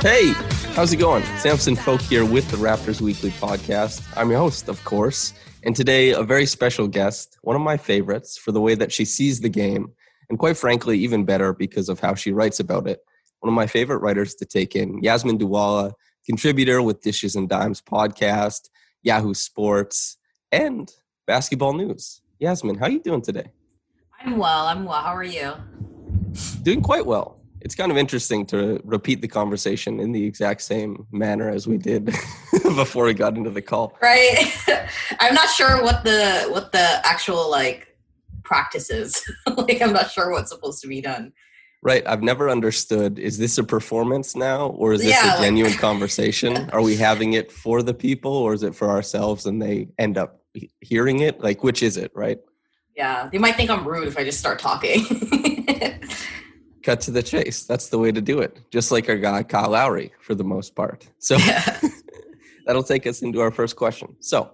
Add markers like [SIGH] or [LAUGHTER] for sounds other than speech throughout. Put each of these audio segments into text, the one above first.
Hey, how's it going? Samson Folk here with the Raptors Weekly Podcast. I'm your host, of course, and today a very special guest, one of my favorites for the way that she sees the game, and quite frankly, even better because of how she writes about it. One of my favorite writers to take in, Yasmin Duale, contributor with Dishes and Dimes podcast, Yahoo Sports, and Basketball News. Yasmin, how are you doing today? I'm well. I'm well. How are you? Doing quite well it's kind of interesting to repeat the conversation in the exact same manner as we did [LAUGHS] before we got into the call. Right. [LAUGHS] I'm not sure what the what the actual like practice is. [LAUGHS] like I'm not sure what's supposed to be done. Right. I've never understood is this a performance now or is this yeah, a genuine like, conversation? Are we having it for the people or is it for ourselves and they end up hearing it? Like which is it, right? Yeah. They might think I'm rude if I just start talking cut to the chase. That's the way to do it. Just like our guy Kyle Lowry for the most part. So yeah. [LAUGHS] that'll take us into our first question. So,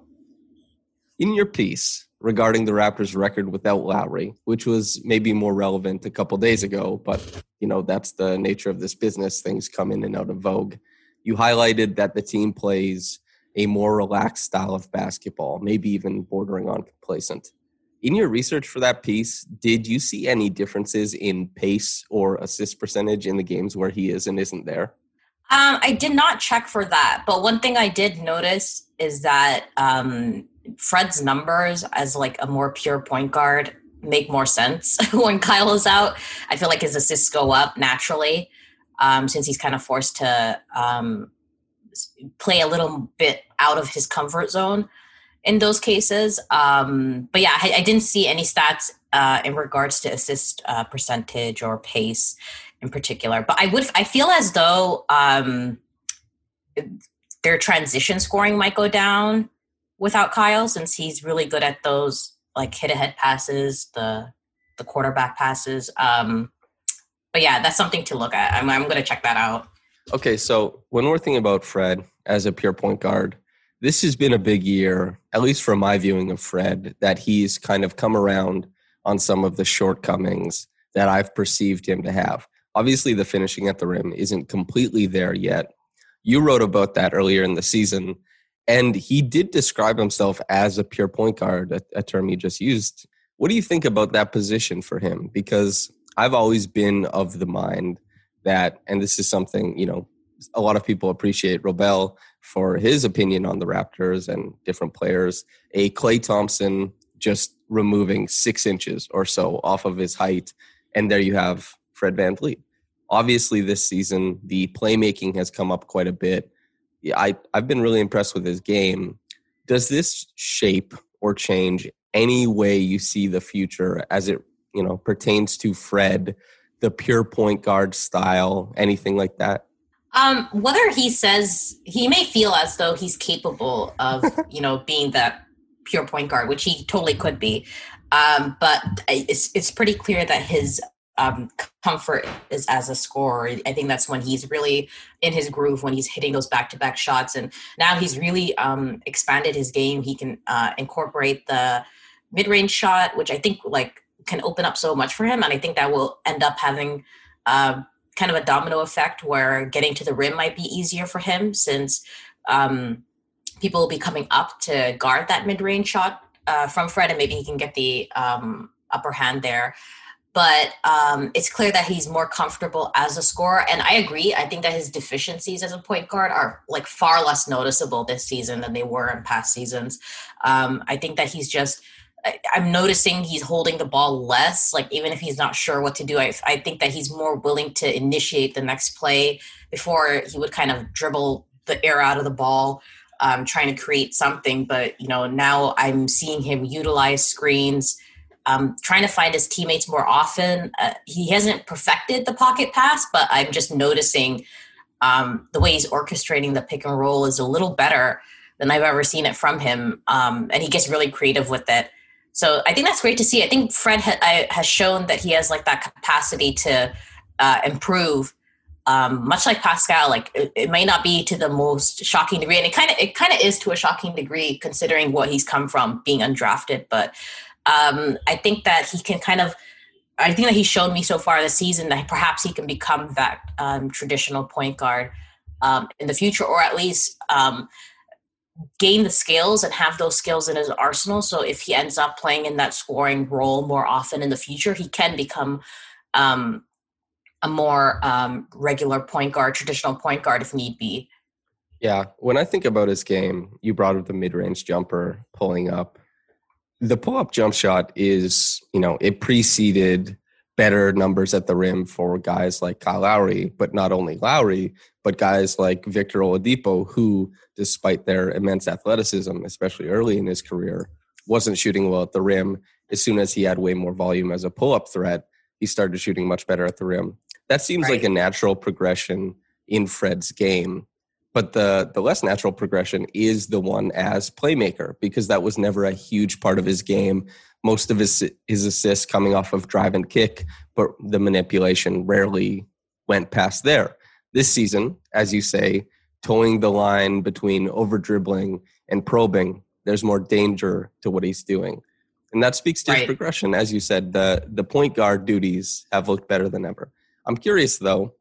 in your piece regarding the Raptors' record without Lowry, which was maybe more relevant a couple days ago, but you know that's the nature of this business. Things come in and out of vogue. You highlighted that the team plays a more relaxed style of basketball, maybe even bordering on complacent in your research for that piece, did you see any differences in pace or assist percentage in the games where he is and isn't there? Um, I did not check for that, but one thing I did notice is that um, Fred's numbers as like a more pure point guard make more sense [LAUGHS] when Kyle is out. I feel like his assists go up naturally um, since he's kind of forced to um, play a little bit out of his comfort zone in those cases. Um, but yeah, I, I, didn't see any stats uh, in regards to assist uh, percentage or pace in particular. But I would, I feel as though um, their transition scoring might go down without Kyle, since he's really good at those like hit ahead passes, the the quarterback passes. Um, but yeah, that's something to look at. I'm, I'm going to check that out. Okay, so when we're thinking about Fred as a pure point guard, this has been a big year, at least from my viewing of Fred, that he's kind of come around on some of the shortcomings that I've perceived him to have. Obviously, the finishing at the rim isn't completely there yet. You wrote about that earlier in the season, and he did describe himself as a pure point guard, a, a term you just used. What do you think about that position for him? Because I've always been of the mind that, and this is something, you know, a lot of people appreciate Robel for his opinion on the Raptors and different players. A Klay Thompson just removing six inches or so off of his height. And there you have Fred VanVleet. Obviously, this season, the playmaking has come up quite a bit. I, I've been really impressed with his game. Does this shape or change any way you see the future as it you know pertains to Fred, the pure point guard style, anything like that? Um, whether he says he may feel as though he's capable of, [LAUGHS] you know, being that pure point guard, which he totally could be. Um, but it's it's pretty clear that his um, comfort is as a scorer. I think that's when he's really in his groove when he's hitting those back to back shots, and now he's really um, expanded his game. He can uh, incorporate the mid range shot, which I think like can open up so much for him, and I think that will end up having. Uh, kind of a domino effect where getting to the rim might be easier for him since um, people will be coming up to guard that mid-range shot uh, from Fred, and maybe he can get the um, upper hand there. But um, it's clear that he's more comfortable as a scorer, and I agree. I think that his deficiencies as a point guard are like far less noticeable this season than they were in past seasons. Um, I think that he's just I, am noticing he's holding the ball less. Like even if he's not sure what to do, I, I think that he's more willing to initiate the next play before he would kind of dribble the air out of the ball, um, trying to create something. But you know now I'm seeing him utilize screens, um, trying to find his teammates more often. Uh, he hasn't perfected the pocket pass, but I'm just noticing um, the way he's orchestrating the pick and roll is a little better than I've ever seen it from him, um, and he gets really creative with it. So I think that's great to see. I think Fred ha- has shown that he has like that capacity to uh, improve. Um, much like Pascal, like it, it, may not be to the most shocking degree, and it kind of it kind of is to a shocking degree considering what he's come from being undrafted. But um, I think that he can kind of. I think that he's shown me so far this season that perhaps he can become that um, traditional point guard um, in the future, or at least um, gain the skills and have those skills in his arsenal. So if he ends up playing in that scoring role more often in the future, he can become um, a more um, regular point guard, traditional point guard if need be. Yeah, when I think about his game, you brought up the mid-range jumper pulling up. The pull-up jump shot is, you know, it preceded better numbers at the rim for guys like Kyle Lowry, but not only Lowry, but guys like Victor Oladipo, who, despite their immense athleticism, especially early in his career, wasn't shooting well at the rim. As soon as he had way more volume as a pull-up threat, he started shooting much better at the rim. That seems right. like a natural progression in Fred's game. But the the less natural progression is the one as playmaker because that was never a huge part of his game most of his his assists coming off of drive and kick, but the manipulation rarely went past there. This season, as you say, towing the line between over dribbling and probing, there's more danger to what he's doing. And that speaks to right. his progression. As you said, the, the point guard duties have looked better than ever. I'm curious, though,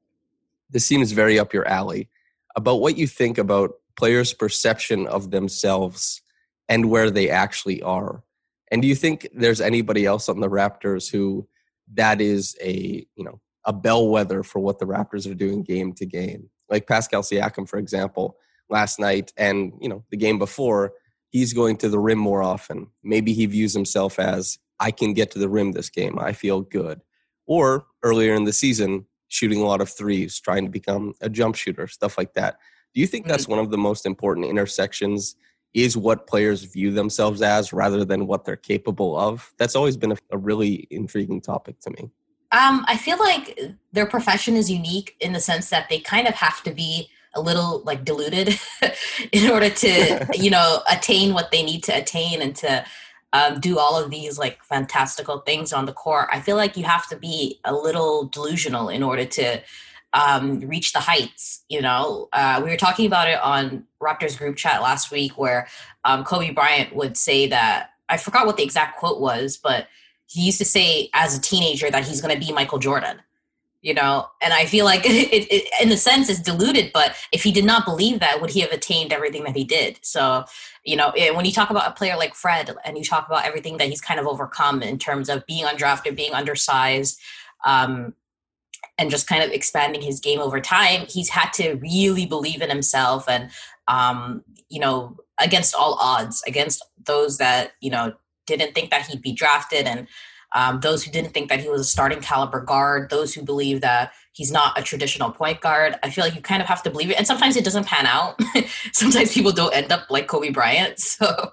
this seems very up your alley, about what you think about players' perception of themselves and where they actually are. And do you think there's anybody else on the Raptors who that is a you know a bellwether for what the Raptors are doing game to game? Like Pascal Siakam, for example, last night and you know the game before, he's going to the rim more often. Maybe he views himself as I can get to the rim this game. I feel good. Or earlier in the season, shooting a lot of threes, trying to become a jump shooter, stuff like that. Do you think that's mm-hmm. one of the most important intersections is what players view themselves as rather than what they're capable of. That's always been a, a really intriguing topic to me. Um, I feel like their profession is unique in the sense that they kind of have to be a little like diluted [LAUGHS] in order to, [LAUGHS] you know, attain what they need to attain and to um, do all of these like fantastical things on the court. I feel like you have to be a little delusional in order to um, reach the heights. You know, uh, we were talking about it on Raptors group chat last week, where um, Kobe Bryant would say that I forgot what the exact quote was, but he used to say as a teenager that he's going to be Michael Jordan. You know, and I feel like [LAUGHS] it, it, in a sense, is diluted. But if he did not believe that, would he have attained everything that he did? So, you know, when you talk about a player like Fred, and you talk about everything that he's kind of overcome in terms of being undrafted, being undersized, um, and just kind of expanding his game over time, he's had to really believe in himself and, um, you know, against all odds, against those that, you know, didn't think that he'd be drafted and um, those who didn't think that he was a starting caliber guard, those who believe that he's not a traditional point guard. I feel like you kind of have to believe it. And sometimes it doesn't pan out. [LAUGHS] sometimes people don't end up like Kobe Bryant. [LAUGHS] So,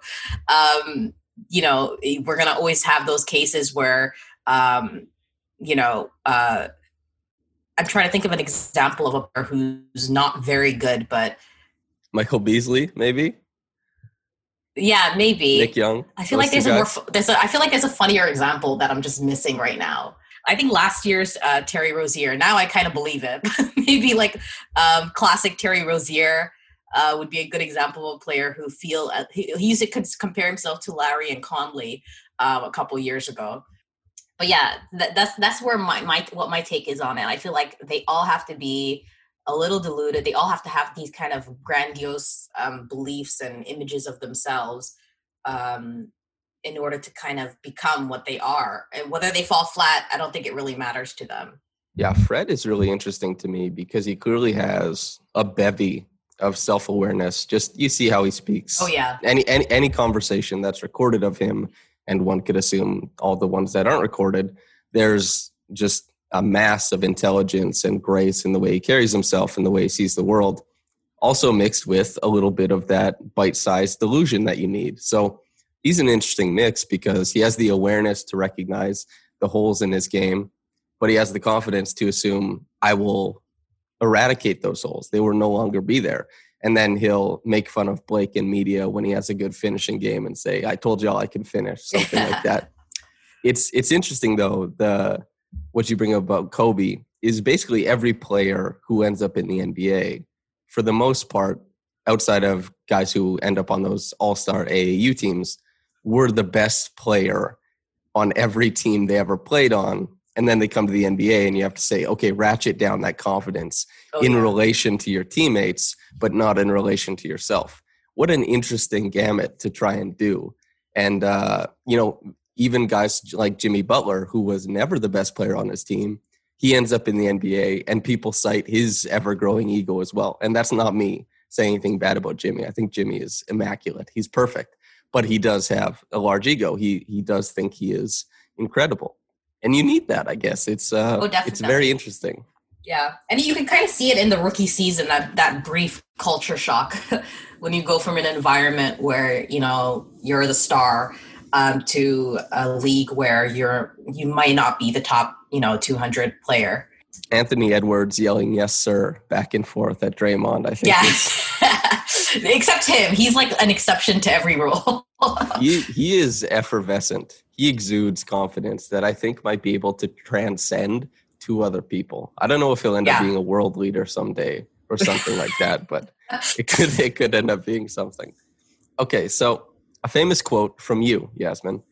um, you know, we're going to always have those cases where, um, you know, uh, I'm trying to think of an example of a player who's not very good, but Michael Beasley, maybe. Yeah, maybe Nick Young. I feel like there's a more there's a I feel like there's a funnier example that I'm just missing right now. I think last year's uh, Terry Rozier. Now I kind of believe it. [LAUGHS] maybe like um, classic Terry Rozier uh, would be a good example of a player who feel uh, he, he used to compare himself to Larry and Conley uh, a couple years ago but yeah, that, that's that's where my my what my take is on it. I feel like they all have to be a little diluted. They all have to have these kind of grandiose um, beliefs and images of themselves um, in order to kind of become what they are. And whether they fall flat, I don't think it really matters to them. Yeah, Fred is really interesting to me because he clearly has a bevy of self-awareness. Just you see how he speaks. Oh yeah. Any any any conversation that's recorded of him, and one could assume all the ones that aren't recorded, there's just a mass of intelligence and grace in the way he carries himself and the way he sees the world. Also mixed with a little bit of that bite-sized delusion that you need. So he's an interesting mix because he has the awareness to recognize the holes in his game, but he has the confidence to assume I will eradicate those holes. They will no longer be there. And then he'll make fun of Blake in media when he has a good finishing game and say, "I told y'all I can finish," something like [LAUGHS] that. It's it's interesting though. The what you bring up about Kobe is basically every player who ends up in the NBA, for the most part, outside of guys who end up on those All Star AAU teams, were the best player on every team they ever played on and then they come to the NBA and you have to say, okay, ratchet down that confidence oh, in yeah. relation to your teammates, but not in relation to yourself. What an interesting gamut to try and do. And, uh, you know, even guys like Jimmy Butler, who was never the best player on his team, he ends up in the NBA and people cite his ever growing ego as well. And that's not me saying anything bad about Jimmy. I think Jimmy is immaculate. He's perfect, but he does have a large ego. He, he does think he is incredible and you need that i guess it's uh oh, it's very interesting yeah and you can kind of see it in the rookie season that that brief culture shock [LAUGHS] when you go from an environment where you know you're the star um, to a league where you're you might not be the top you know 200 player Anthony Edwards yelling "Yes, sir" back and forth at Draymond. I think. Yeah. [LAUGHS] Except him, he's like an exception to every rule. [LAUGHS] he he is effervescent. He exudes confidence that I think might be able to transcend to other people. I don't know if he'll end yeah. up being a world leader someday or something like that, but it could it could end up being something. Okay, so a famous quote from you, Yasmin.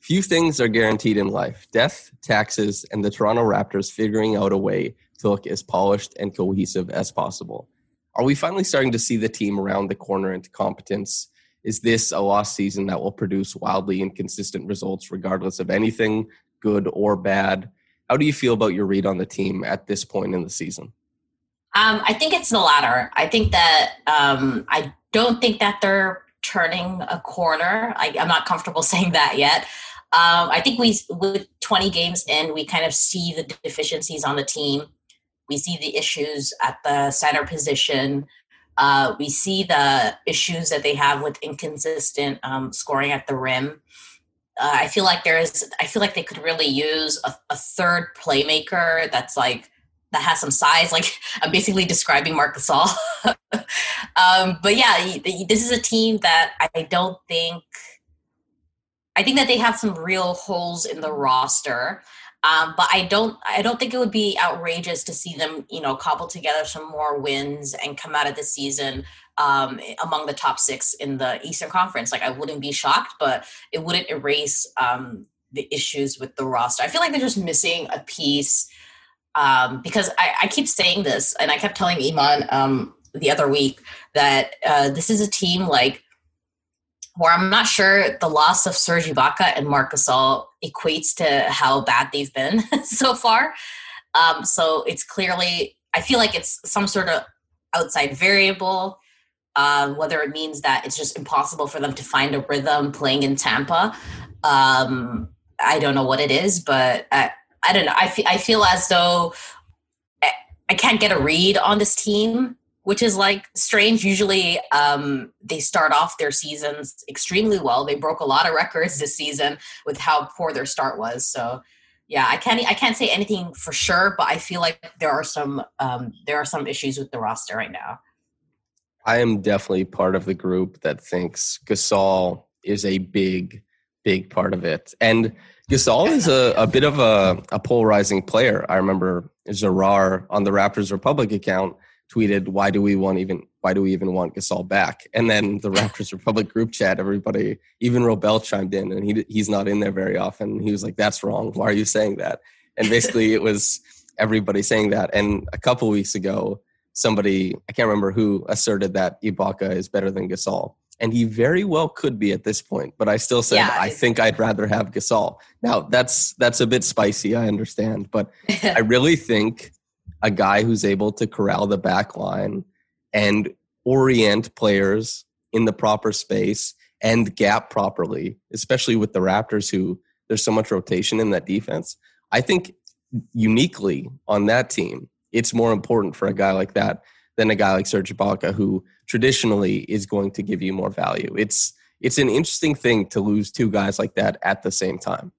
Few things are guaranteed in life death, taxes, and the Toronto Raptors figuring out a way to look as polished and cohesive as possible. Are we finally starting to see the team around the corner into competence? Is this a lost season that will produce wildly inconsistent results regardless of anything, good or bad? How do you feel about your read on the team at this point in the season? Um, I think it's the latter. I think that um, I don't think that they're turning a corner. I, am not comfortable [LAUGHS] saying that yet. Um, I think we, with 20 games in, we kind of see the deficiencies on the team. We see the issues at the center position. Uh, we see the issues that they have with inconsistent um, scoring at the rim. Uh, I feel like there is. I feel like they could really use a, a, third playmaker that's like that has some size. Like [LAUGHS] I'm basically describing Marc Gasol. [LAUGHS] um, but yeah, this is a team that I don't think. I think that they have some real holes in the roster. Um, but I don't I don't think it would be outrageous to see them, you know, cobble together some more wins and come out of the season um, among the top six in the Eastern Conference. Like I wouldn't be shocked, but it wouldn't erase um, the issues with the roster. I feel like they're just missing a piece um, because I, I, keep saying this, and I kept telling Iman um, the other week that uh, this is a team like where I'm not sure the loss of Serge Ibaka and Marc Gasol equates to how bad they've been [LAUGHS] so far. Um, so it's clearly, I feel like it's some sort of outside variable, uh, whether it means that it's just impossible for them to find a rhythm playing in Tampa. Um, I don't know what it is, but I, I don't know. I feel, I feel as though I, can't get a read on this team which is like strange. Usually, um, they start off their seasons extremely well. They broke a lot of records this season with how poor their start was. So, yeah, I can't I can't say anything for sure, but I feel like there are some um, there are some issues with the roster right now. I am definitely part of the group that thinks Gasol is a big, big part of it, and Gasol is a, a bit of a, a polarizing player. I remember Zarar on the Raptors Republic account tweeted, "Why do we want even? Why do we even want Gasol back?" And then the [LAUGHS] Raptors Republic group chat, everybody, even Robel chimed in, and he he's not in there very often. He was like, "That's wrong. Why are you saying that?" And basically, it was everybody saying that. And a couple weeks ago, somebody I can't remember who asserted that Ibaka is better than Gasol. And he very well could be at this point, but I still said Yeah. I think I'd rather have Gasol. Now that's that's a bit spicy, I understand, but [LAUGHS] I really think a guy who's able to corral the back line and orient players in the proper space and gap properly, especially with the Raptors who there's so much rotation in that defense. I think uniquely on that team, it's more important for a guy like that than a guy like Serge Ibaka who traditionally is going to give you more value. It's it's an interesting thing to lose two guys like that at the same time.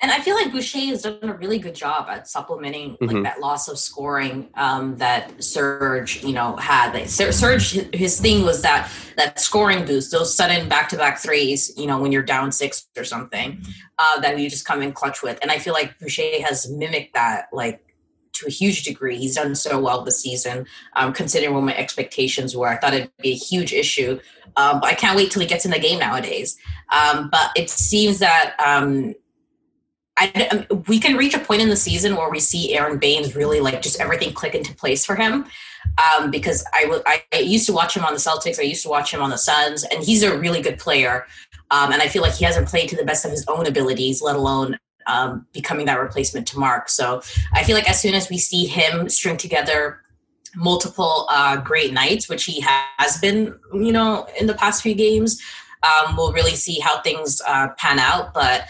And I feel like Boucher has done a really good job at supplementing like Mhm. that loss of scoring um, that Serge, you know, had. Like, Serge, his thing was that that scoring boost, those sudden back to back threes, you know, when you're down six or something, uh, that you just come in clutch with. And I feel like Boucher has mimicked that, like to a huge degree. He's done so well this season, um, considering what my expectations were. I thought it'd be a huge issue, um, but I can't wait till he gets in the game nowadays. Um, but it seems that. Um, I, um, we can reach a point in the season where we see Aron Baynes really like just everything click into place for him. Um, because I, w- I I used to watch him on the Celtics, I used to watch him on the Suns, and he's a really good player. Um, and I feel like he hasn't played to the best of his own abilities, let alone um, becoming that replacement to Mark. So I feel like as soon as we see him string together multiple uh, great nights, which he has been, you know, in the past few games, um, we'll really see how things uh, pan out. But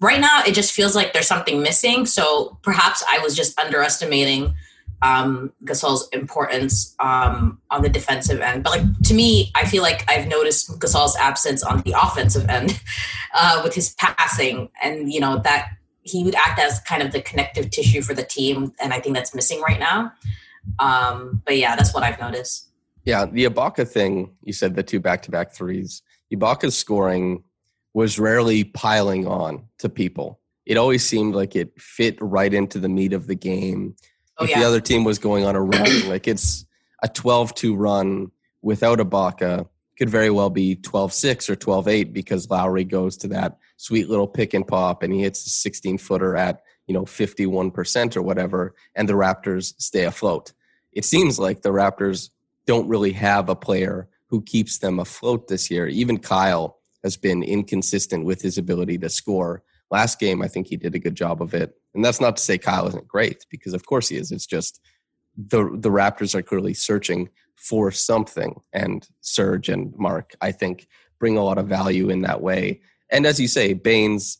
right now it just feels like there's something missing. So perhaps I was just underestimating um, Gasol's importance um, on the defensive end. But like to me, I feel like I've noticed Gasol's absence on the offensive end [LAUGHS] uh, with his passing, and you know that he would act as kind of the connective tissue for the team, and I think that's missing right now. Um, but yeah, that's what I've noticed. Yeah, the Ibaka thing, you said the two back to back threes. Ibaka's scoring was rarely piling on to people. It always seemed like it fit right into the meat of the game. Oh if yeah, the other team was going on a run, [CLEARS THROAT] like it's a 12 2 run without Ibaka, could very well be 12 6 or 12 8 because Lowry goes to that sweet little pick and pop and he hits a 16 footer at, you know, 51% or whatever, and the Raptors stay afloat. It seems like the Raptors don't really have a player who keeps them afloat this year. Even Kyle has been inconsistent with his ability to score. Last game, I think he did a good job of it. And that's not to say Kyle isn't great, because of course he is. It's just the the Raptors are clearly searching for something. And Serge and Mark, I think, bring a lot of value in that way. And as you say, Baynes,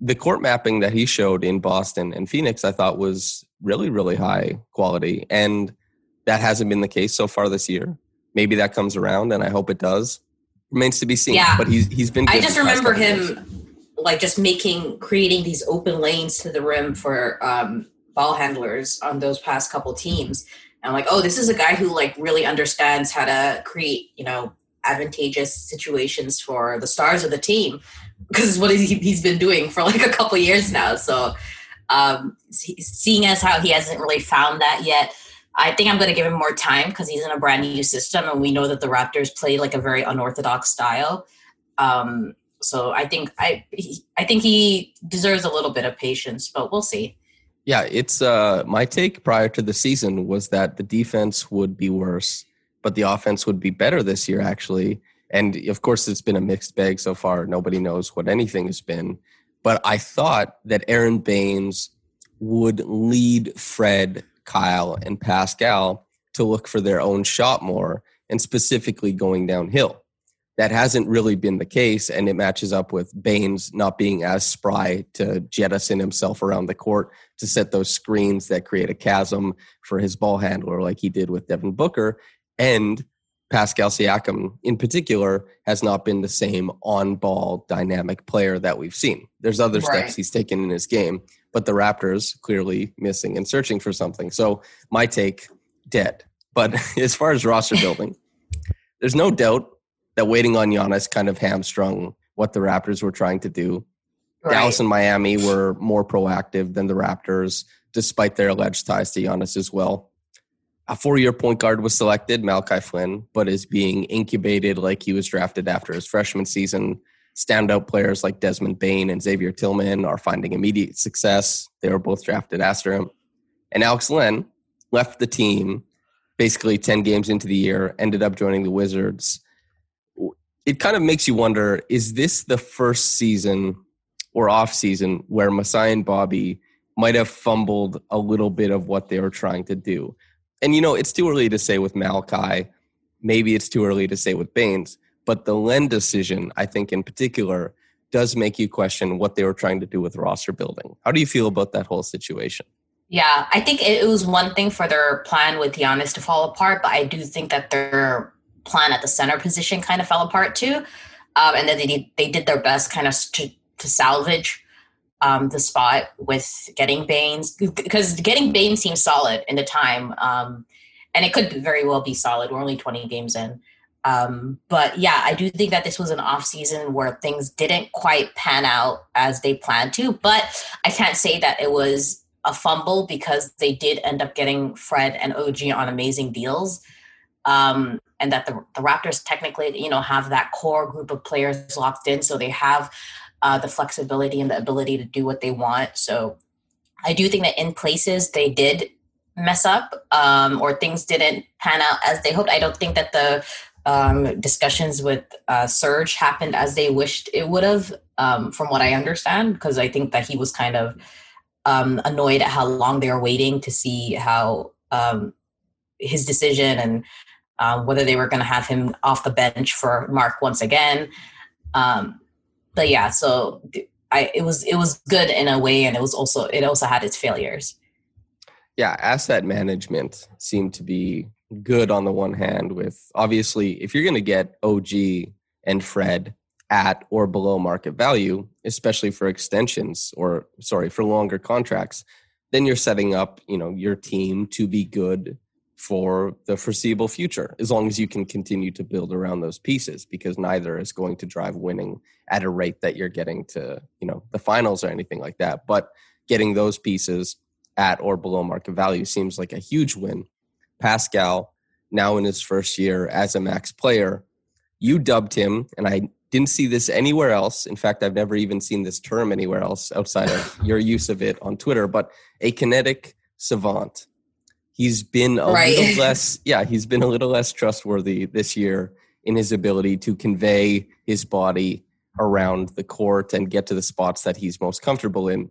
the court mapping that he showed in Boston and Phoenix, I thought was really, really high quality. And that hasn't been the case so far this year. Maybe that comes around, and I hope it does. Remains to be seen. Yeah. But he's he's been. I just remember couple years. Like just making creating these open lanes to the rim for um, ball handlers on those past couple teams. And I'm like, oh, this is a guy who like really understands how to create, you know, advantageous situations for the stars of the team because what he- he's been doing for like a couple years now. So, um, seeing as how he hasn't really found that yet, I think I'm going to give him more time because he's in a brand new system, and we know that the Raptors play like a very unorthodox style. Um, so I think I he, I think he deserves a little bit of patience, but we'll see. Yeah, it's uh my take prior to the season was that the defense would be worse, but the offense would be better this year actually. And of course it's been a mixed bag so far. Nobody knows what anything has been. But I thought that Aron Baynes would lead Fred, Kyle, and Pascal to look for their own shot more and specifically going downhill. That hasn't really been the case, and it matches up with Baynes not being as spry to jettison himself around the court to set those screens that create a chasm for his ball handler, like he did with Devin Booker. And Pascal Siakam, in particular, has not been the same on ball dynamic player that we've seen. There's other Right. steps he's taken in his game, but the Raptors clearly missing and searching for something. So, my take dead. But [LAUGHS] as far as roster building, there's no doubt that waiting on Giannis kind of hamstrung what the Raptors were trying to do. Dallas and Miami were more proactive than the Raptors, despite their alleged ties to Giannis as well. A four-year point guard was selected, Malachi Flynn, but is being incubated like he was drafted after his freshman season. Standout players like Desmond Bane and Xavier Tillman are finding immediate success. They were both drafted after him. And Alex Len left the team basically 10 games into the year, ended up joining the Wizards. It kind of makes you wonder is this the first season or off season where Masai and Bobby might have fumbled a little bit of what they were trying to do? And you know, it's too early to say with Malachi. Maybe it's too early to say with Baynes, but the Len decision, I think in particular, does make you question what they were trying to do with roster building. How do you feel about that whole situation? Yeah, I think it was one thing for their plan with Giannis to fall apart, but I do think that their plan at the center position kind of fell apart too. Um, and then they did, they did their best kind of to, to salvage um, the spot with getting Baynes because getting Baynes seems solid in the time. Um, and it could very well be solid. We're only 20 games in. Um, but yeah, I do think that this was an off season where things didn't quite pan out as they planned to. But I can't say that it was a fumble because they did end up getting Fred and OG on amazing deals. Um, and that the, the Raptors technically, you know, have that core group of players locked in, so they have uh, the flexibility and the ability to do what they want. So I do think that in places they did mess up um, or things didn't pan out as they hoped. I don't think that the um, discussions with uh, Serge happened as they wished it would have, um, from what I understand, because I think that he was kind of um, annoyed at how long they were waiting to see how um, his decision and uh, whether they were going to have him off the bench for Mark once again. Um, but yeah, so I it was it was good in a way, and it was also it also had its failures. Yeah, asset management seemed to be good on the one hand. With obviously, if you're going to get OG and Fred at or below market value, especially for extensions or sorry, for longer contracts, then you're setting up, you know, your team to be good for the foreseeable future as long as you can continue to build around those pieces because neither is going to drive winning at a rate that you're getting to, you know, the finals or anything like that. But getting those pieces at or below market value seems like a huge win. Pascal, now in his first year as a max player, you dubbed him, and I didn't see this anywhere else. In fact, I've never even seen this term anywhere else outside of your use of it on Twitter, but a kinetic savant. He's been a right. little [LAUGHS] less, yeah, he's been a little less trustworthy this year in his ability to convey his body around the court and get to the spots that he's most comfortable in.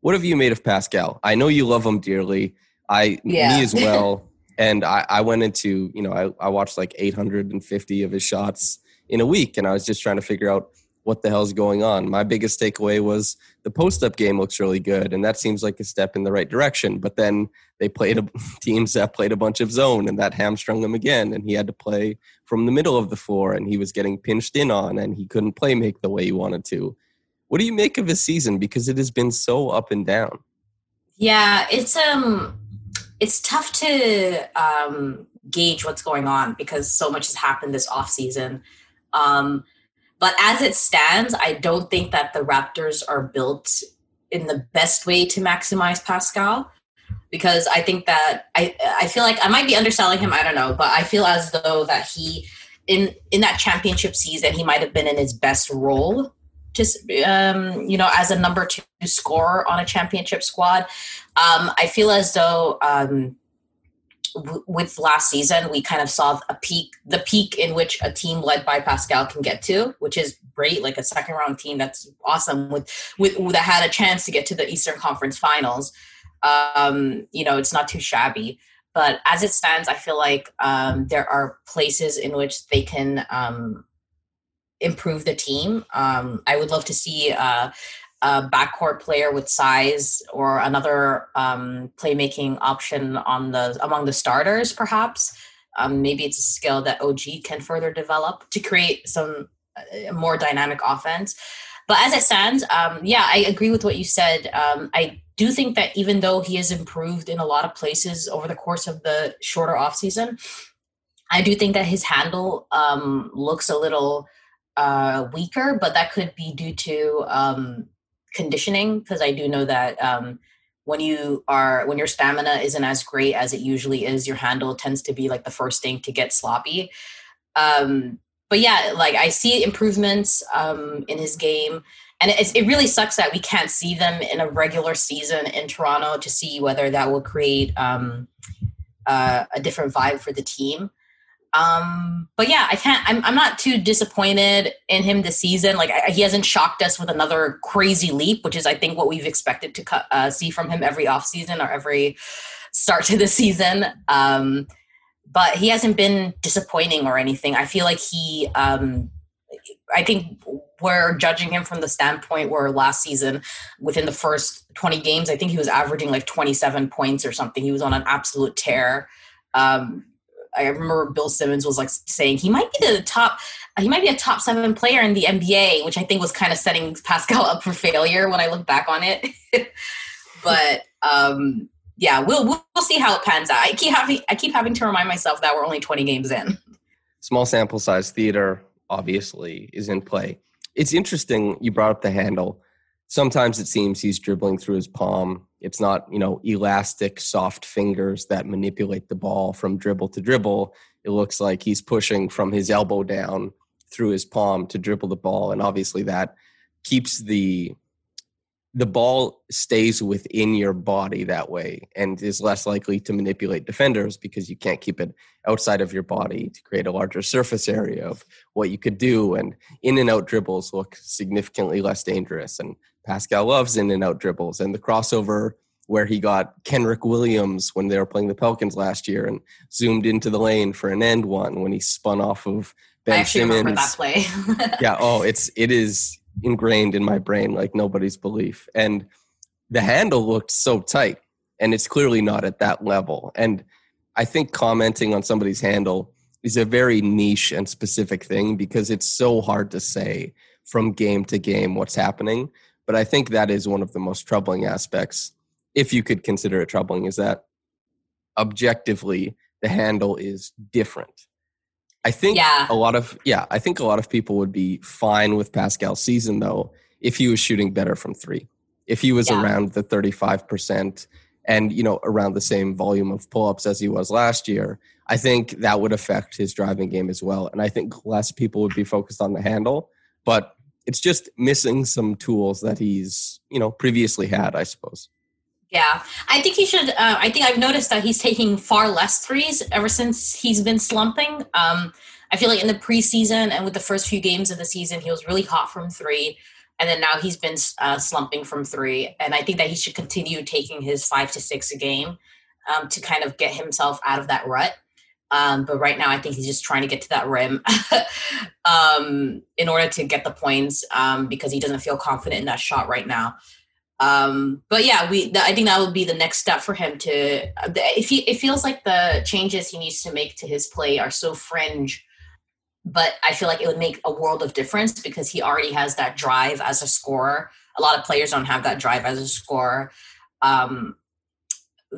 What have you made of Pascal? I know you love him dearly. I, yeah. me as well. [LAUGHS] and I, I went into, you know, I, I watched like 850 of his shots in a week. And I was just trying to figure out what the hell's going on. My biggest takeaway was the post up game looks really good, and that seems like a step in the right direction. But then they played a, [LAUGHS] teams that played a bunch of zone, and that hamstrung him again, and he had to play from the middle of the floor, and he was getting pinched in on, and he couldn't play make the way he wanted to. What do you make of his season? Because it has been so up and down. Yeah, it's um, it's tough to um gauge what's going on because so much has happened this off season um, but as it stands, I don't think that the Raptors are built in the best way to maximize Pascal because I think that I I feel like I might be underselling him. I don't know, but I feel as though that he in in that championship season he might have been in his best role just um, you know as a number two scorer on a championship squad um, i feel as though um, with last season, we kind of saw a peak, the peak in which a team led by Pascal can get to, which is great. Like a second round team, that's awesome. With with that had a chance to get to the Eastern Conference Finals. Um, you know, it's not too shabby. But as it stands, I feel like um, there are places in which they can um, improve the team. Um, I would love to see uh, a backcourt player with size or another um, playmaking option on the among the starters, perhaps. Um, maybe it's a skill that OG can further develop to create some uh, more dynamic offense. But as it stands, um, yeah, I agree with what you said. Um, I do think that even though he has improved in a lot of places over the course of the shorter off season, I do think that his handle um, looks a little uh, weaker, but that could be due to um, conditioning because I do know that um, when you are when your stamina isn't as great as it usually is, your handle tends to be like the first thing to get sloppy. Um, but yeah, like I see improvements um, in his game, and it, it really sucks that we can't see them in a regular season in Toronto to see whether that will create um, uh, a different vibe for the team. Um, but yeah, I can't. I'm, I'm not too disappointed in him this season. Like I, he hasn't shocked us with another crazy leap, which is I think what we've expected to uh, see from him every offseason or every start to the season. Um, but he hasn't been disappointing or anything. I feel like he. Um, I think we're judging him from the standpoint where last season, within the first 20 games, I think he was averaging like 27 points or something. He was on an absolute tear. Um, I remember Bill Simmons was like saying he might be the top, he might be a top seven player in the NBA, which I think was kind of setting Pascal up for failure when I look back on it. [LAUGHS] but um, yeah, we'll we'll see how it pans out. I keep having I keep having to remind myself that we're only 20 games in. Small sample size theater obviously is in play. It's interesting you brought up the handle. Sometimes it seems he's dribbling through his palm it's not, you know, elastic, soft fingers that manipulate the ball from dribble to dribble. It looks like he's pushing from his elbow down through his palm to dribble the ball. And obviously that keeps the the ball stays within your body that way and is less likely to manipulate defenders because you can't keep it outside of your body to create a larger surface area of what you could do and in and out dribbles look significantly less dangerous and Pascal loves in and out dribbles and the crossover where he got Kenrich Williams when they were playing the Pelicans last year and zoomed into the lane for an end one when he spun off of Ben I actually Simmons. remember that play. [LAUGHS] yeah, oh, it's it is ingrained in my brain like nobody's belief. And the handle looked so tight and it's clearly not at that level. And I think commenting on somebody's handle is a very niche and specific thing because it's so hard to say from game to game what's happening. But I think that is one of the most troubling aspects, if you could consider it troubling, is that objectively the handle is different. I think Yeah. a lot of yeah, I think a lot of people would be fine with Pascal's season though if he was shooting better from 3. If he was Yeah. around the 35% and you know around the same volume of pull-ups as he was last year, I think that would affect his driving game as well and I think less people would be focused on the handle, but it's just missing some tools that he's, you know, previously had, I suppose. Yeah, I think he should. Uh, I think I've noticed that he's taking far less threes ever since he's been slumping. Um, I feel like in the preseason and with the first few games of the season, he was really hot from three, and then now he's been uh, slumping from three. And I think that he should continue taking his five to six a game um, to kind of get himself out of that rut. Um, but right now, I think he's just trying to get to that rim [LAUGHS] um, in order to get the points um, because he doesn't feel confident in that shot right now. Um, but yeah, we. th- I think that would be the next step for him to. If he, it feels like the changes he needs to make to his play are so fringe, but I feel like it would make a world of difference because he already has that drive as a scorer. A lot of players don't have that drive as a scorer. Um,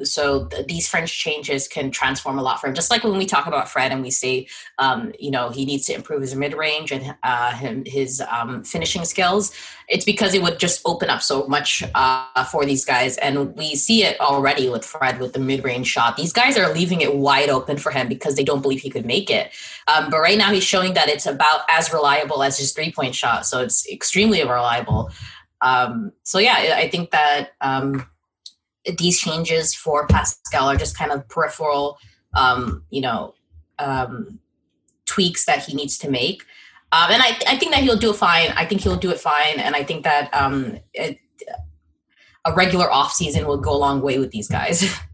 so th- these French changes can transform a lot for him. Just like when we talk about Fred and we say, um, you know, he needs to improve his mid range and uh, him, his um, finishing skills. It's because it would just open up so much uh, for these guys, and we see it already with Fred with the mid range shot. These guys are leaving it wide open for him because they don't believe he could make it. Um, but right now, he's showing that it's about as reliable as his three point shot. So it's extremely reliable. Um, so yeah, I I think that. These changes for Pascal are just kind of peripheral, um, you know, um, tweaks that he needs to make. Um, and I, I think that he'll do fine. I think he'll do it fine. And I think that um, it, a regular off season will go a long way with these guys. [LAUGHS]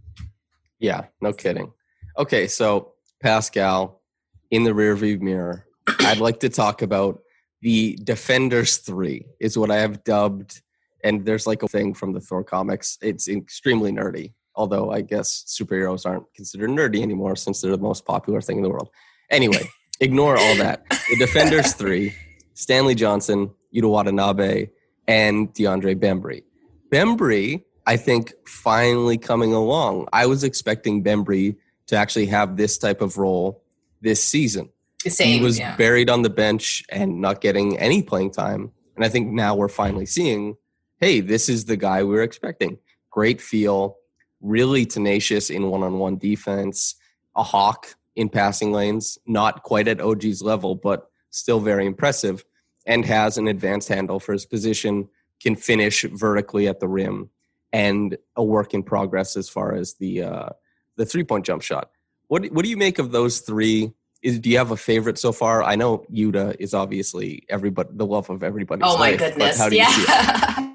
Yeah, no kidding. Okay, so Pascal in the rearview mirror. I'd like to talk about the Defenders 3 is what I have dubbed and there's like a thing from the Thor comics. It's extremely nerdy, although I guess superheroes aren't considered nerdy anymore since they're the most popular thing in the world. Anyway, [LAUGHS] ignore all that. The Defenders [LAUGHS] 3, Stanley Johnson, Yuta Watanabe, and DeAndre Bembry. Bembry, I think, finally coming along. I was expecting Bembry to actually have this type of role this season. Same, he was yeah. buried on the bench and not getting any playing time. And I think now we're finally seeing, hey, this is the guy we were expecting. Great feel, really tenacious in one-on-one defense, a hawk in passing lanes, not quite at OG's level, but still very impressive, and has an advanced handle for his position, can finish vertically at the rim, and a work in progress as far as the uh, the three point jump shot. What what do you make of those three? Is, do you have a favorite so far? I know Yuta is obviously everybody the love of everybody. Oh my life, goodness! Yeah. [LAUGHS]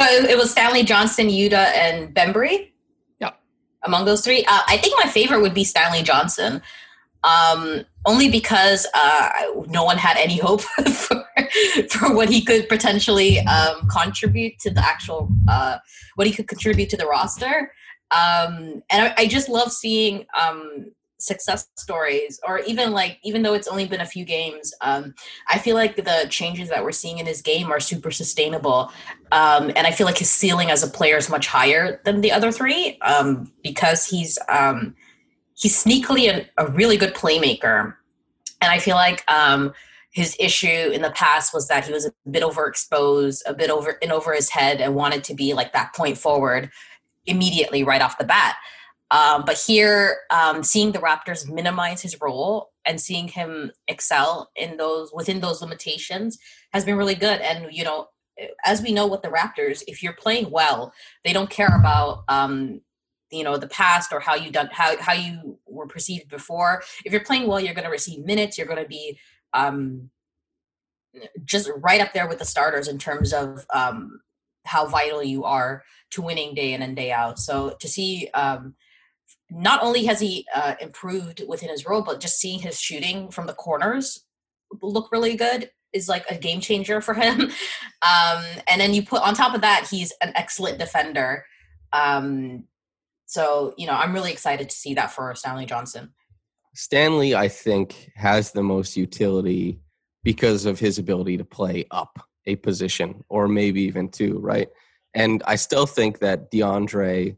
It? it was Stanley Johnson, Yuta, and Bembry. Yeah. Among those three, uh, I think my favorite would be Stanley Johnson. Um, only because uh, no one had any hope [LAUGHS] for, for what he could potentially um, contribute to the actual uh, what he could contribute to the roster. Um, and I, I, just love seeing um, success stories, or even like even though it's only been a few games, um, I feel like the changes that we're seeing in his game are super sustainable. Um, and I feel like his ceiling as a player is much higher than the other three um, because he's he's sneakily a, a really good playmaker. And I feel like um, his issue in the past was that he was a bit overexposed, a bit over in over his head, and wanted to be like that point forward immediately right off the bat. Um, but here, um, seeing the Raptors minimize his role and seeing him excel in those within those limitations has been really good. And you know, as we know with the Raptors, if you're playing well, they don't care about um, you know the past or how you done how how you were perceived before. If you're playing well you're going to receive minutes. You're going to be um just right up there with the starters in terms of um how vital you are to winning day in and day out. So to see um not only has he uh, improved within his role but just seeing his shooting from the corners look really good is like a game changer for him [LAUGHS] um and then you put on top of that he's an excellent defender um so, you know, I'm really excited to see that for Stanley Johnson. Stanley, I think, has the most utility because of his ability to play up a position or maybe even two, right? And I still think that DeAndre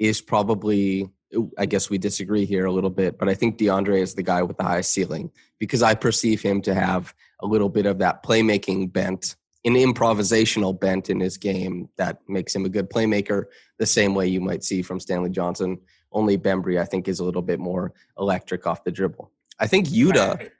is probably, I guess we disagree here a little bit, but I think DeAndre is the guy with the highest ceiling because I perceive him to have a little bit of that playmaking bent an improvisational bent in his game that makes him a good playmaker, the same way you might see from Stanley Johnson. Only Bembry, I think, is a little bit more electric off the dribble. I think Yuta right.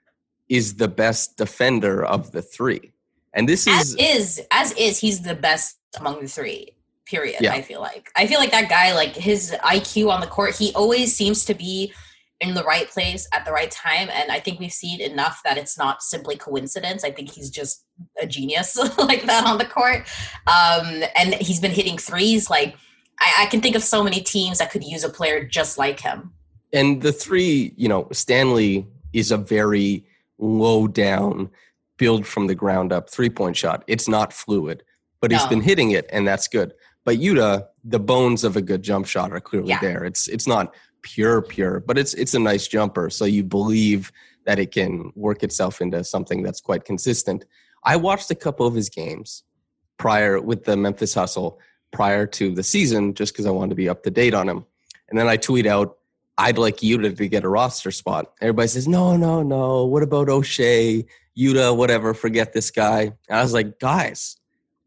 is the best defender of the three. And this as is is as is he's the best among the three. Period. Yeah. I feel like I feel like that guy, like his IQ on the court, he always seems to be in the right place at the right time. And I think we've seen enough that it's not simply coincidence. I think he's just a genius [LAUGHS] like that on the court. Um, and he's been hitting threes. Like I, I can think of so many teams that could use a player just like him. And the three, you know, Stanley is a very low down, build from the ground up three point shot. It's not fluid, but he's no. been hitting it, and that's good. But Yuta, the bones of a good jump shot are clearly yeah. there. It's it's not pure pure but it's it's a nice jumper. So you believe that it can work itself into something that's quite consistent. I watched a couple of his games prior with the memphis hustle prior to the season just because i wanted to be up to date on him. And then i tweet out i'd like yuta to get a roster spot. Everybody says no no no. What about Oshae yuta whatever forget this guy. And i was like guys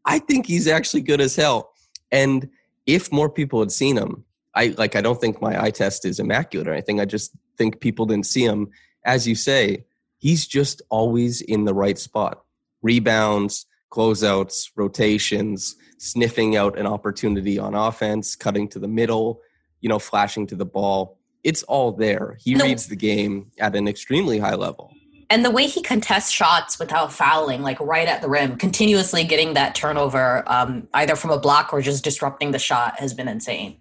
i think he's actually good as hell and if more people had seen him I like I don't think my eye test is immaculate or anything. I just think people didn't see him. As you say, he's just always in the right spot. Rebounds, closeouts, rotations, sniffing out an opportunity on offense, cutting to the middle, you know, flashing to the ball. It's all there. He no. reads the game at an extremely high level. And the way he contests shots without fouling, like right at the rim, continuously getting that turnover, um, either from a block or just disrupting the shot, has been insane.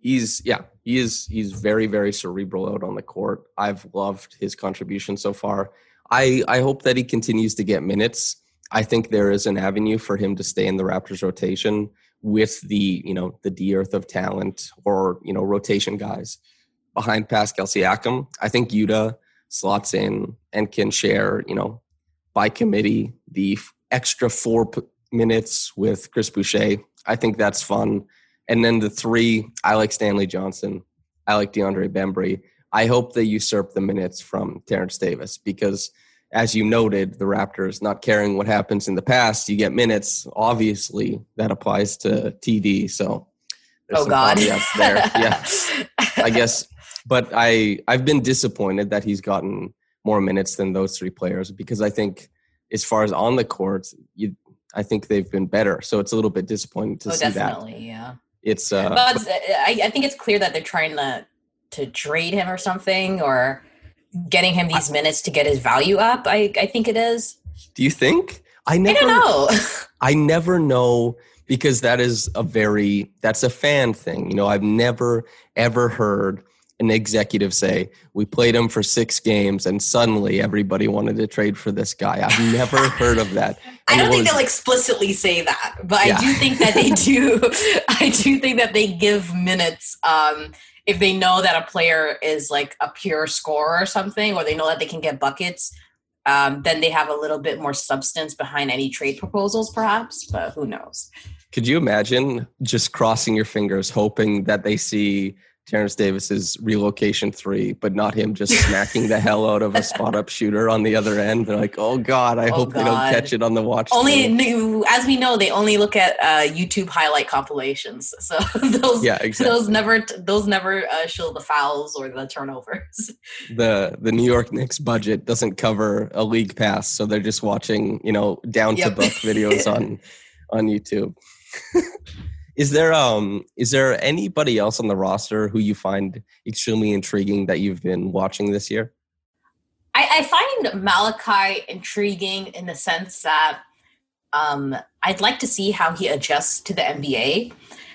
He's yeah he is he's very very cerebral out on the court. I've loved his contribution so far. I i hope that he continues to get minutes. I think there is an avenue for him to stay in the raptors rotation with the you know the d-earth of talent or you know rotation guys behind pascal siakam. I think yuta slots in and can share you know by committee the extra four p- minutes with chris boucher i think that's fun and then the three, I like Stanley Johnson. I like DeAndre Bembry. I hope they usurp the minutes from Terrence Davis because, as you noted, the Raptors not caring what happens in the past, you get minutes. Obviously, that applies to TD. So, oh God, there. [LAUGHS] yeah, I guess. But I I've been disappointed that he's gotten more minutes than those three players because I think, as far as on the court, you I think they've been better. So it's a little bit disappointing to oh, see definitely, that. Yeah it's uh but I, I think it's clear that they're trying to to trade him or something, or getting him these minutes to get his value up. I I think it is. Do you think? I never I don't know. [LAUGHS] I never know because that is a very that's a fan thing. You know, I've never ever heard an executive say, "We played him for 6 games and suddenly everybody wanted to trade for this guy." I've never [LAUGHS] heard of that. I don't think they'll explicitly say that, but Yeah. I do think that they do. [LAUGHS] I do think that they give minutes um, if they know that a player is like a pure scorer or something, or they know that they can get buckets. Um, then they have a little bit more substance behind any trade proposals, perhaps. But who knows? Could you imagine just crossing your fingers, hoping that they see Terrence Davis's relocation three, but not him just smacking the hell out of a spot up shooter on the other end? They're like, oh God, I Oh, hope they don't catch it on the watch. Only, screen." new- as we know, they only look at uh, YouTube highlight compilations. [LAUGHS] So those, Yeah, exactly. those never, those never uh, show the fouls or the turnovers. [LAUGHS] the the New York Knicks budget doesn't cover a league pass, so they're just watching, you know, down to Yep. book videos [LAUGHS] on on YouTube. Is there um is there anybody else on the roster who you find extremely intriguing that you've been watching this year? I, I find Malachi intriguing in the sense that um, I'd like to see how he adjusts to the NBA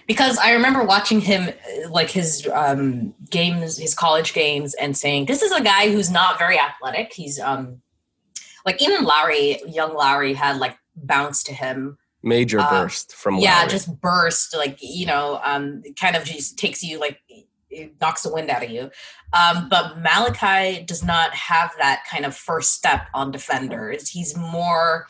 because I remember watching him uh, like his um, games, his college games, and saying this is a guy who's not very athletic. He's um, like even Lowry, young Lowry, had like bounce to him Major Uh, burst from yeah Lowry. just burst like you know um kind of just takes you like it knocks the wind out of you um but malachi does not have that kind of first step on defenders he's more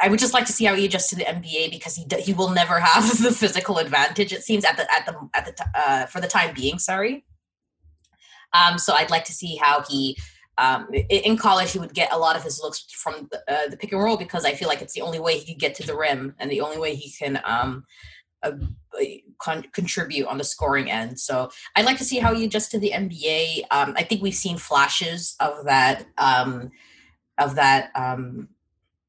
I would just like to see how he adjusts to the NBA because he he will never have [LAUGHS] the physical advantage. It seems at the at the at the t- uh, for the time being. Sorry. Um, so I'd like to see how he um, in college he would get a lot of his looks from the, uh, the pick and roll because I feel like it's the only way he could get to the rim and the only way he can um, uh, con- contribute on the scoring end. So I'd like to see how he adjusts to the NBA. Um, I think we've seen flashes of that um, of that um,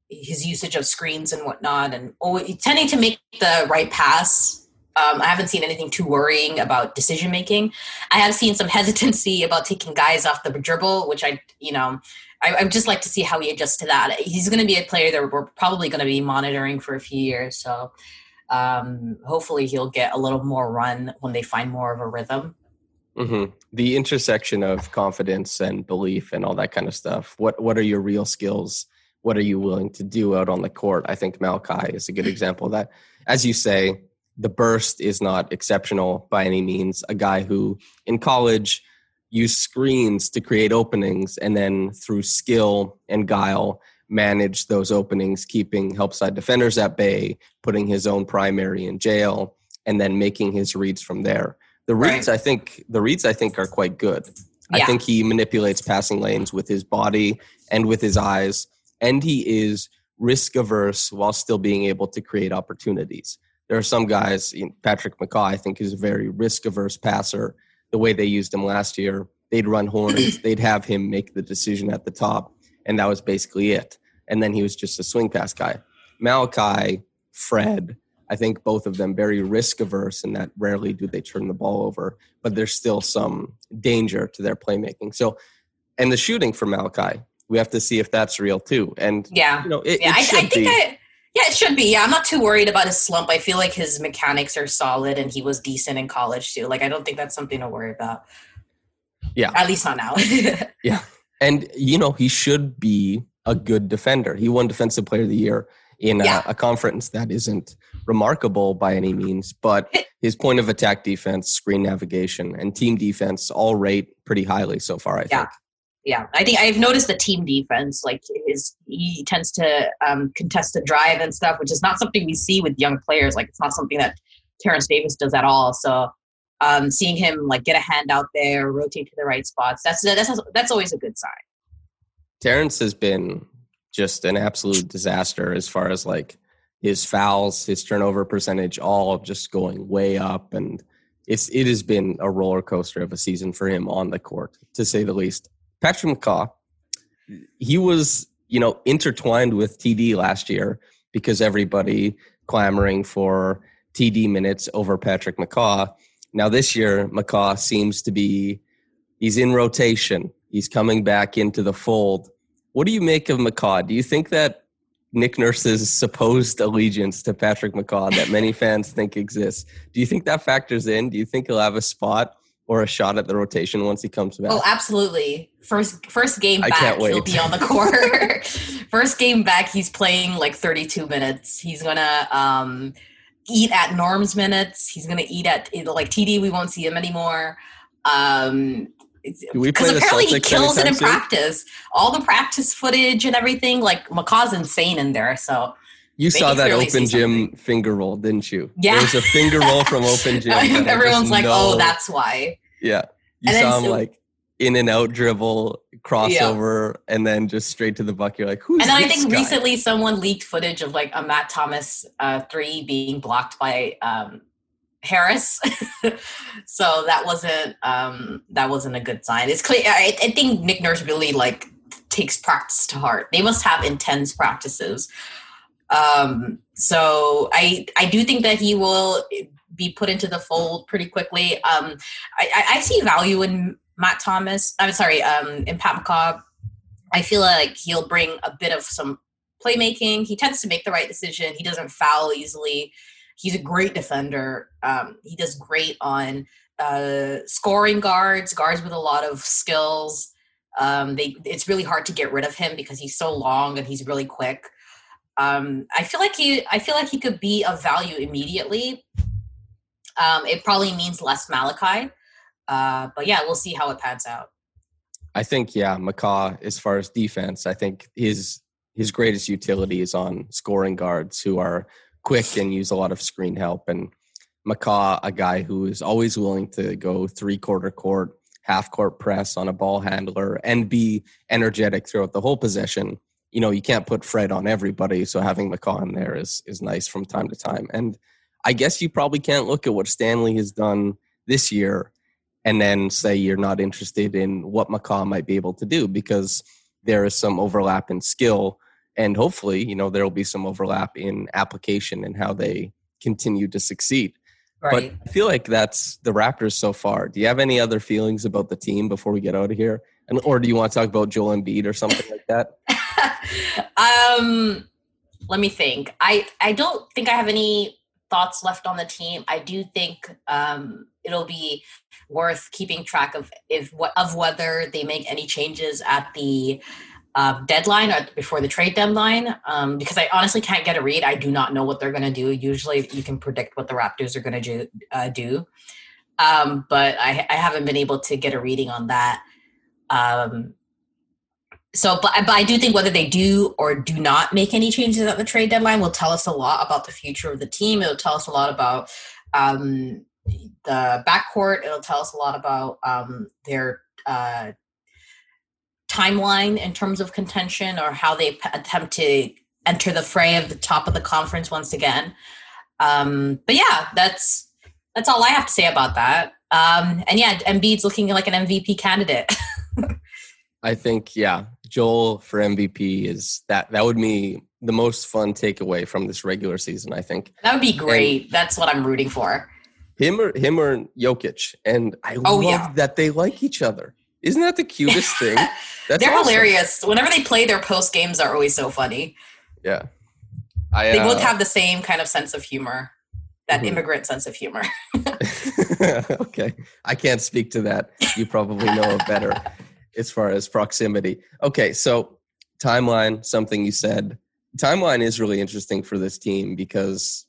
his usage of screens and whatnot, and always, tending to make the right pass. Um, I haven't seen anything too worrying about decision making. I have seen some [LAUGHS] hesitancy about taking guys off the dribble, which I, you know, I, I would just like to see how he adjusts to that. He's going to be a player that we're probably going to be monitoring for a few years. So um, hopefully he'll get a little more run when they find more of a rhythm. hmm The intersection of confidence and belief and all that kind of stuff. What what are your real skills? What are you willing to do out on the court? I think Malachi is a good [LAUGHS] example of that. As you say, the burst is not exceptional by any means. A guy who in college used screens to create openings and then through skill and guile managed those openings, keeping help side defenders at bay, putting his own primary in jail, and then making his reads from there. The Right. reads, I think, the reads, I think, are quite good. I think he manipulates passing lanes with his body and with his eyes, and he is risk averse while still being able to create opportunities. There are some guys, you know, Patrick McCaw, I think, is a very risk averse passer. The way they used him last year, they'd run horns, they'd have him make the decision at the top, and that was basically it. And then he was just a swing pass guy. Malachi, Fred, I think both of them very risk averse in that rarely do they turn the ball over, but there's still some danger to their playmaking. So, and the shooting for Malachi, we have to see if that's real too. And Yeah. you know, it, yeah, it I, I think be. I, yeah, it should be. Yeah, I'm not too worried about his slump. I feel like his mechanics are solid, and he was decent in college too. Like, I don't think that's something to worry about. Yeah. at least not now. [LAUGHS] Yeah. And you know, he should be a good defender. He won Defensive Player of the Year in a, Yeah. a conference that isn't remarkable by any means, but his point of attack defense, screen navigation, and team defense all rate pretty highly so far. I Yeah. think. Yeah, I think I've noticed the team defense. Like, his he tends to um, contest the drive and stuff, which is not something we see with young players. Like, it's not something that Terrence Davis does at all. So. Um, seeing him like get a hand out there, rotate to the right spots, that's that's that's always a good sign. Terrence has been just an absolute disaster as far as like his fouls, his turnover percentage, all just going way up, and it's it has been a roller coaster of a season for him on the court, to say the least. Patrick McCaw, he was you know intertwined with TD last year because everybody clamoring for TD minutes over Patrick McCaw. Now this year, McCaw seems to be he's in rotation. He's coming back into the fold. What do you make of McCaw? Do you think that Nick Nurse's supposed allegiance to Patrick McCaw that many fans think exists, do you think that factors in? Do you think he'll have a spot or a shot at the rotation once he comes back? Oh, absolutely. First first game back, he'll be on the [LAUGHS] court. [LAUGHS] first game back, he's playing like 32 minutes. He's gonna um, eat at Norm's minutes. He's gonna eat at like TD. We won't see him anymore. Um, because apparently he kills it in soon? practice. All the practice footage and everything, like McCaw's insane in there. So you saw that open gym finger roll, didn't you? Yeah. There's a finger roll from [LAUGHS] open gym. Everyone's like, know. oh, that's why. Yeah. You and saw him so, like in and out dribble, crossover, yeah. and then just straight to the bucket. You're like, who's And then I think guy? recently someone leaked footage of like a Matt Thomas uh, three being blocked by um, Harris. [LAUGHS] so that wasn't um, that wasn't a good sign. It's clear. I, I think Nick Nurse really like takes practice to heart. They must have intense practices. Um, so I I do think that he will be put into the fold pretty quickly. Um, I, I see value in Matt Thomas. I'm sorry, um, in Pat McCaw. I feel like he'll bring a bit of some playmaking. He tends to make the right decision. He doesn't foul easily. He's a great defender. Um, he does great on uh, scoring guards, guards with a lot of skills. Um, they, it's really hard to get rid of him because he's so long and he's really quick. Um, I feel like he, I feel like he could be of value immediately. Um, it probably means less Malachi, uh, but yeah, we'll see how it pans out. I think yeah, McCaw as far as defense, I think his his greatest utility is on scoring guards who are quick and use a lot of screen help. And McCaw, a guy who is always willing to go three quarter court, half court press on a ball handler and be energetic throughout the whole possession you know, you can't put Fred on everybody. So having McCaw in there is is nice from time to time. And I guess you probably can't look at what Stanley has done this year and then say you're not interested in what McCaw might be able to do because there is some overlap in skill and hopefully, you know, there will be some overlap in application and how they continue to succeed. Right. But I feel like that's the Raptors so far. Do you have any other feelings about the team before we get out of here? And or do you want to talk about Joel Embiid or something like that? [LAUGHS] [LAUGHS] um, let me think. I I don't think I have any thoughts left on the team. I do think um, it'll be worth keeping track of if of whether they make any changes at the uh, deadline or before the trade deadline um, because I honestly can't get a read. I do not know what they're going to do. Usually, you can predict what the Raptors are going to do, uh, do. Um, but I, I, haven't been able to get a reading on that. Um, so, but, but I do think whether they do or do not make any changes at the trade deadline will tell us a lot about the future of the team. It'll tell us a lot about um, the backcourt. It'll tell us a lot about um, their uh, timeline in terms of contention or how they p- attempt to enter the fray of the top of the conference once again. Um, but yeah, that's that's all I have to say about that. Um, and yeah, Embiid's looking like an MVP candidate. [LAUGHS] I think yeah, Joel for MVP is that that would be the most fun takeaway from this regular season. I think that would be great. And That's what I'm rooting for. Him or him or Jokic, and I oh, love yeah. that they like each other. Isn't that the cutest [LAUGHS] thing? That's They're awesome. hilarious. Whenever they play, their post games are always so funny. Yeah, I, they uh, both have the same kind of sense of humor, that mm-hmm. immigrant sense of humor. [LAUGHS] okay, I can't speak to that. You probably know it better [LAUGHS] as far as proximity. Okay, so timeline, something you said. Timeline is really interesting for this team because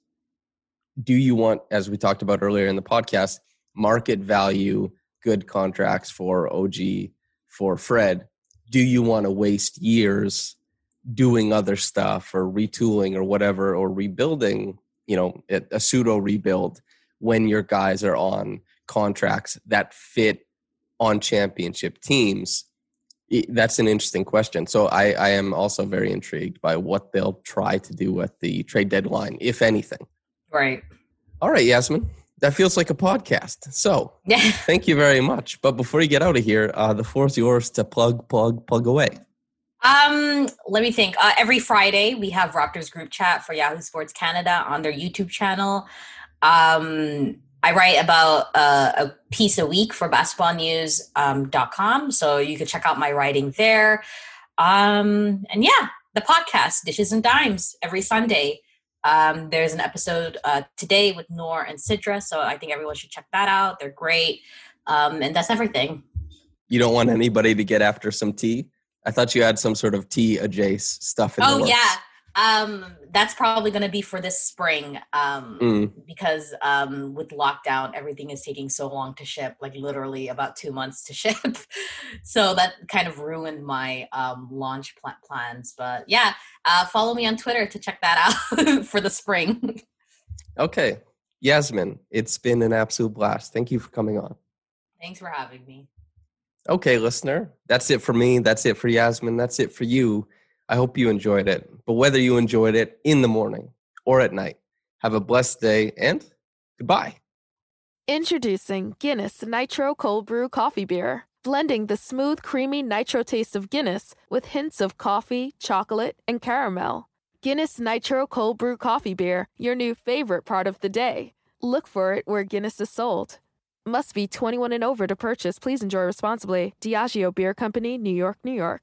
do you want, as we talked about earlier in the podcast, market value good contracts for OG, for Fred? Do you want to waste years doing other stuff or retooling or whatever or rebuilding, you know, a pseudo rebuild when your guys are on contracts that fit on championship teams? That's an interesting question. So I, I am also very intrigued by what they'll try to do at the trade deadline, if anything. Right. All right, Yasmin. That feels like a podcast. So [LAUGHS] thank you very much. But before you get out of here, uh, the floor is yours to plug, plug, plug away. Um, let me think. Uh, every Friday we have Raptors group chat for Yahoo Sports Canada on their YouTube channel. Um, I write about uh, a piece a week for basketballnews.com. Um, so you can check out my writing there. Um, and yeah, the podcast, Dishes and Dimes, every Sunday. Um, there's an episode uh, today with Noor and Sidra. So I think everyone should check that out. They're great. Um, and that's everything. You don't want anybody to get after some tea? I thought you had some sort of tea adjacent stuff in Oh, yeah. Um, that's probably going to be for this spring um, mm. because um, with lockdown, everything is taking so long to ship, like literally about two months to [LAUGHS] ship. so that kind of ruined my um, launch pl- plans. But yeah, uh, follow me on Twitter to check that [LAUGHS] out for the spring. okay. Yasmin, it's been an absolute blast. Thank you for coming on. Thanks for having me. Okay, listener, that's it for me. That's it for Yasmin. That's it for you. I hope you enjoyed it. But whether you enjoyed it in the morning or at night, have a blessed day and goodbye. Introducing Guinness Nitro Cold Brew Coffee Beer, blending the smooth, creamy nitro taste of Guinness with hints of coffee, chocolate, and caramel. Guinness Nitro Cold Brew Coffee Beer, your new favorite part of the day. Look for it where Guinness is sold. Must be 21 and over to purchase. Please enjoy responsibly. Diageo Beer Company, New York, New York.